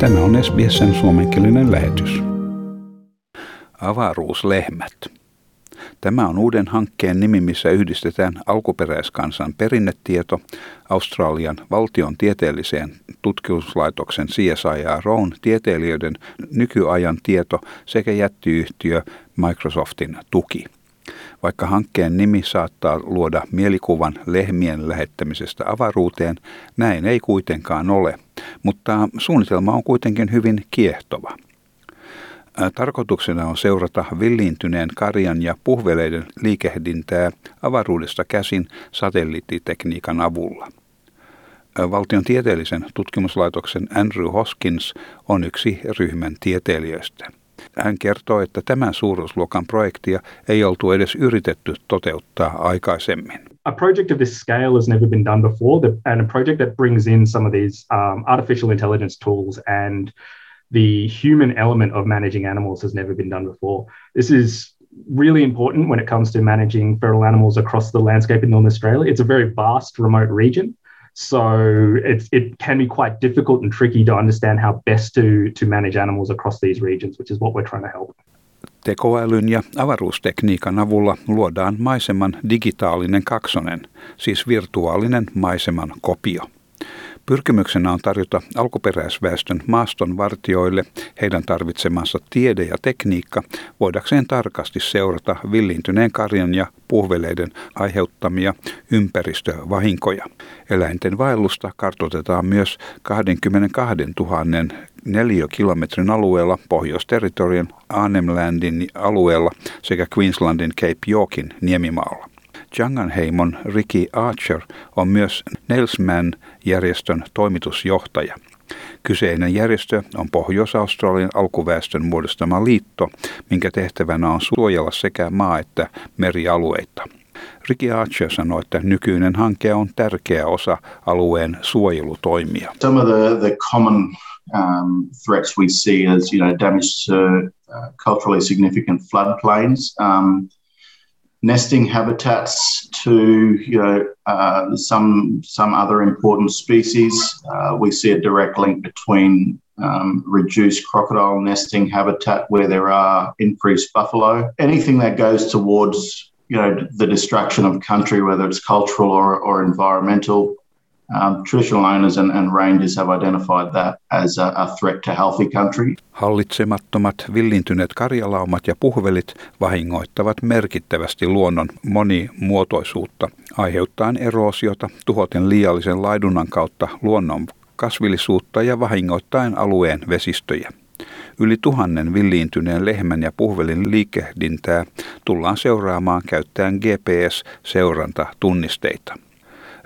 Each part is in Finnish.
Tämä on SBSn suomenkielinen lähetys. Avaruuslehmät. Tämä on uuden hankkeen nimi, missä yhdistetään alkuperäiskansan perinnetieto Australian valtion tieteelliseen tutkimuslaitoksen CSIROn tieteilijöiden nykyajan tieto sekä jättiyhtiö Microsoftin tuki. Vaikka hankkeen nimi saattaa luoda mielikuvan lehmien lähettämisestä avaruuteen, näin ei kuitenkaan ole, mutta suunnitelma on kuitenkin hyvin kiehtova. Tarkoituksena on seurata villiintyneen karjan ja puhveleiden liikehdintää avaruudesta käsin satelliittitekniikan avulla. Valtion tieteellisen tutkimuslaitoksen Andrew Hoskins on yksi ryhmän tieteilijöistä. Hän kertoo, että tämän suuruusluokan projektia ei oltu edes yritetty toteuttaa aikaisemmin. A project of this scale has never been done before, and a project that brings in some of these um, artificial intelligence tools and the human element of managing animals has never been done before. This is really important when it comes to managing feral animals across the landscape in Northern Australia. It's a very vast, remote region. So it's, it can be quite difficult and tricky to understand how best to, to manage animals across these regions, which is what we're trying to help. Tekoälyn ja avaruustekniikan avulla luodaan maiseman digitaalinen kaksonen, siis virtuaalinen maiseman kopio. Pyrkimyksenä on tarjota alkuperäisväestön maastonvartioille heidän tarvitsemansa tiede ja tekniikka voidakseen tarkasti seurata villiintyneen karjan ja puhveleiden aiheuttamia ympäristövahinkoja. Eläinten vaellusta kartoitetaan myös 22 000 neliökilometrin alueella Pohjois-territorian Arnhemlandin alueella sekä Queenslandin Cape Yorkin niemimaalla. Janganheimon Ricky Archer on myös Nelsman-järjestön toimitusjohtaja. Kyseinen järjestö on Pohjois-Australian alkuväestön muodostama liitto, minkä tehtävänä on suojella sekä maa- että merialueita. Ricky Archer sanoi, että nykyinen hanke on tärkeä osa alueen suojelutoimia. Some of the, the common um, threats we see as you know damage to uh, culturally significant floodplains. Um, nesting habitats to you know uh, some some other important species. Uh, we see a direct link between um, reduced crocodile nesting habitat where there are increased buffalo. Anything that goes towards you know the destruction of country, whether it's cultural or, or environmental, traditional owners and, and rangers have identified that as a, a threat to healthy country. Hallitsemattomat villintyneet karjalaumat ja puhvelit vahingoittavat merkittävästi luonnon monimuotoisuutta, aiheuttaen eroosiota, tuhoten liiallisen laidunnan kautta luonnon kasvillisuutta ja vahingoittaen alueen vesistöjä. Yli tuhannen villiintyneen lehmän ja puhvelin liikehdintää tullaan seuraamaan käyttäen GPS-seurantatunnisteita.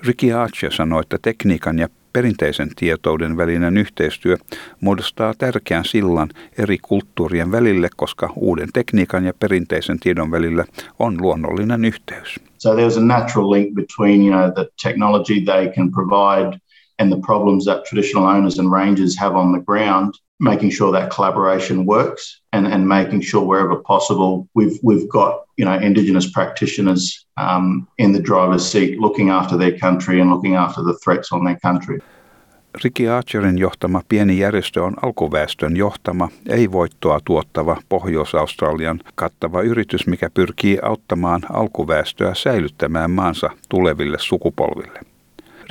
Ricky Archer sanoi, että tekniikan ja perinteisen tietouden välinen yhteistyö muodostaa tärkeän sillan eri kulttuurien välille, koska uuden tekniikan ja perinteisen tiedon välillä on luonnollinen yhteys. So there's a natural link between you know the technology they can provide and the problems that traditional owners and rangers have on the ground making sure that collaboration works and, and making sure wherever possible we've we've got you know indigenous practitioners um, in the driver's seat looking after their country and looking after the threats on their country. Ricky Archerin johtama pieni järjestö on alkuväestön johtama, ei voittoa tuottava Pohjois-Australian kattava yritys, mikä pyrkii auttamaan alkuväestöä säilyttämään maansa tuleville sukupolville.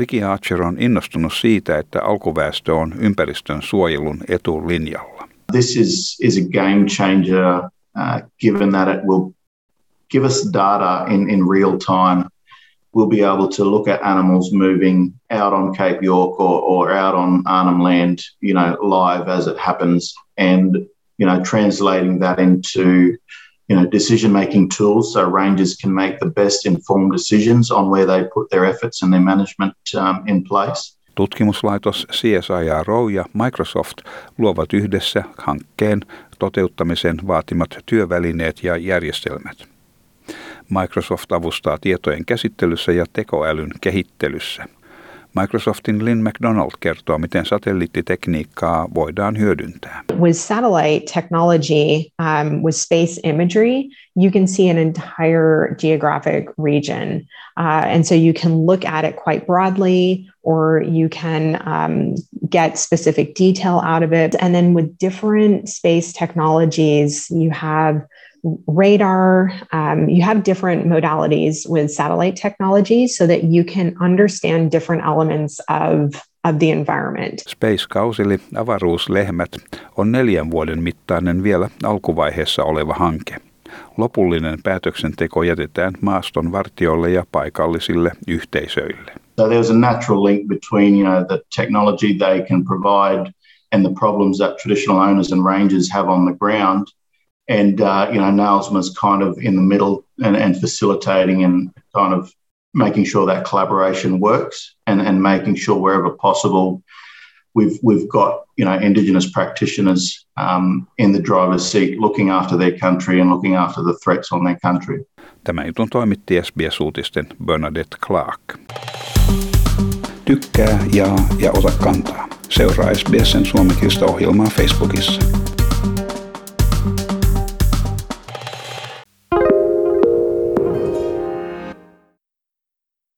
Ricky Archer on innostunut siitä, että alkuväestö on ympäristön suojelun etulinjalla. This is, is a game changer uh, given that it will give us data in, in real time. We'll be able to look at animals moving out on Cape York or, or out on Arnhem Land, you know, live as it happens and, you know, translating that into you know, decision making tools so rangers can make the best informed decisions on where they put their efforts and their management um, in place. Tutkimuslaitos CSIRO ja Microsoft luovat yhdessä hankkeen toteuttamisen vaatimat työvälineet ja järjestelmät. Microsoft avustaa tietojen käsittelyssä ja tekoälyn kehittelyssä. Microsoftin Lynn McDonald kertoo, miten satelliittitekniikkaa voidaan hyödyntää. With satellite technology, um, with space imagery, you can see an entire geographic region. Uh, and so you can look at it quite broadly or you can um, get specific detail out of it. And then with different space technologies, you have radar. Um, you have different modalities with satellite technology so that you can understand different elements of of the environment. Space Kausili, avaruuslehmät, on neljän vuoden mittainen vielä alkuvaiheessa oleva hanke. Lopullinen päätöksenteko jätetään maaston vartioille ja paikallisille yhteisöille. So there's a natural link between you know the technology they can provide and the problems that traditional owners and rangers have on the ground – and uh, you know Nailsman is kind of in the middle and, and facilitating and kind of making sure that collaboration works and, and making sure wherever possible we've we've got you know indigenous practitioners um, in the driver's seat looking after their country and looking after the threats on their country. Tämä jutun toimitti SBS-uutisten Bernadette Clark. Tykkää, jaa ja ota kantaa. Seuraa SBSn suomenkielistä ohjelmaa Facebookissa.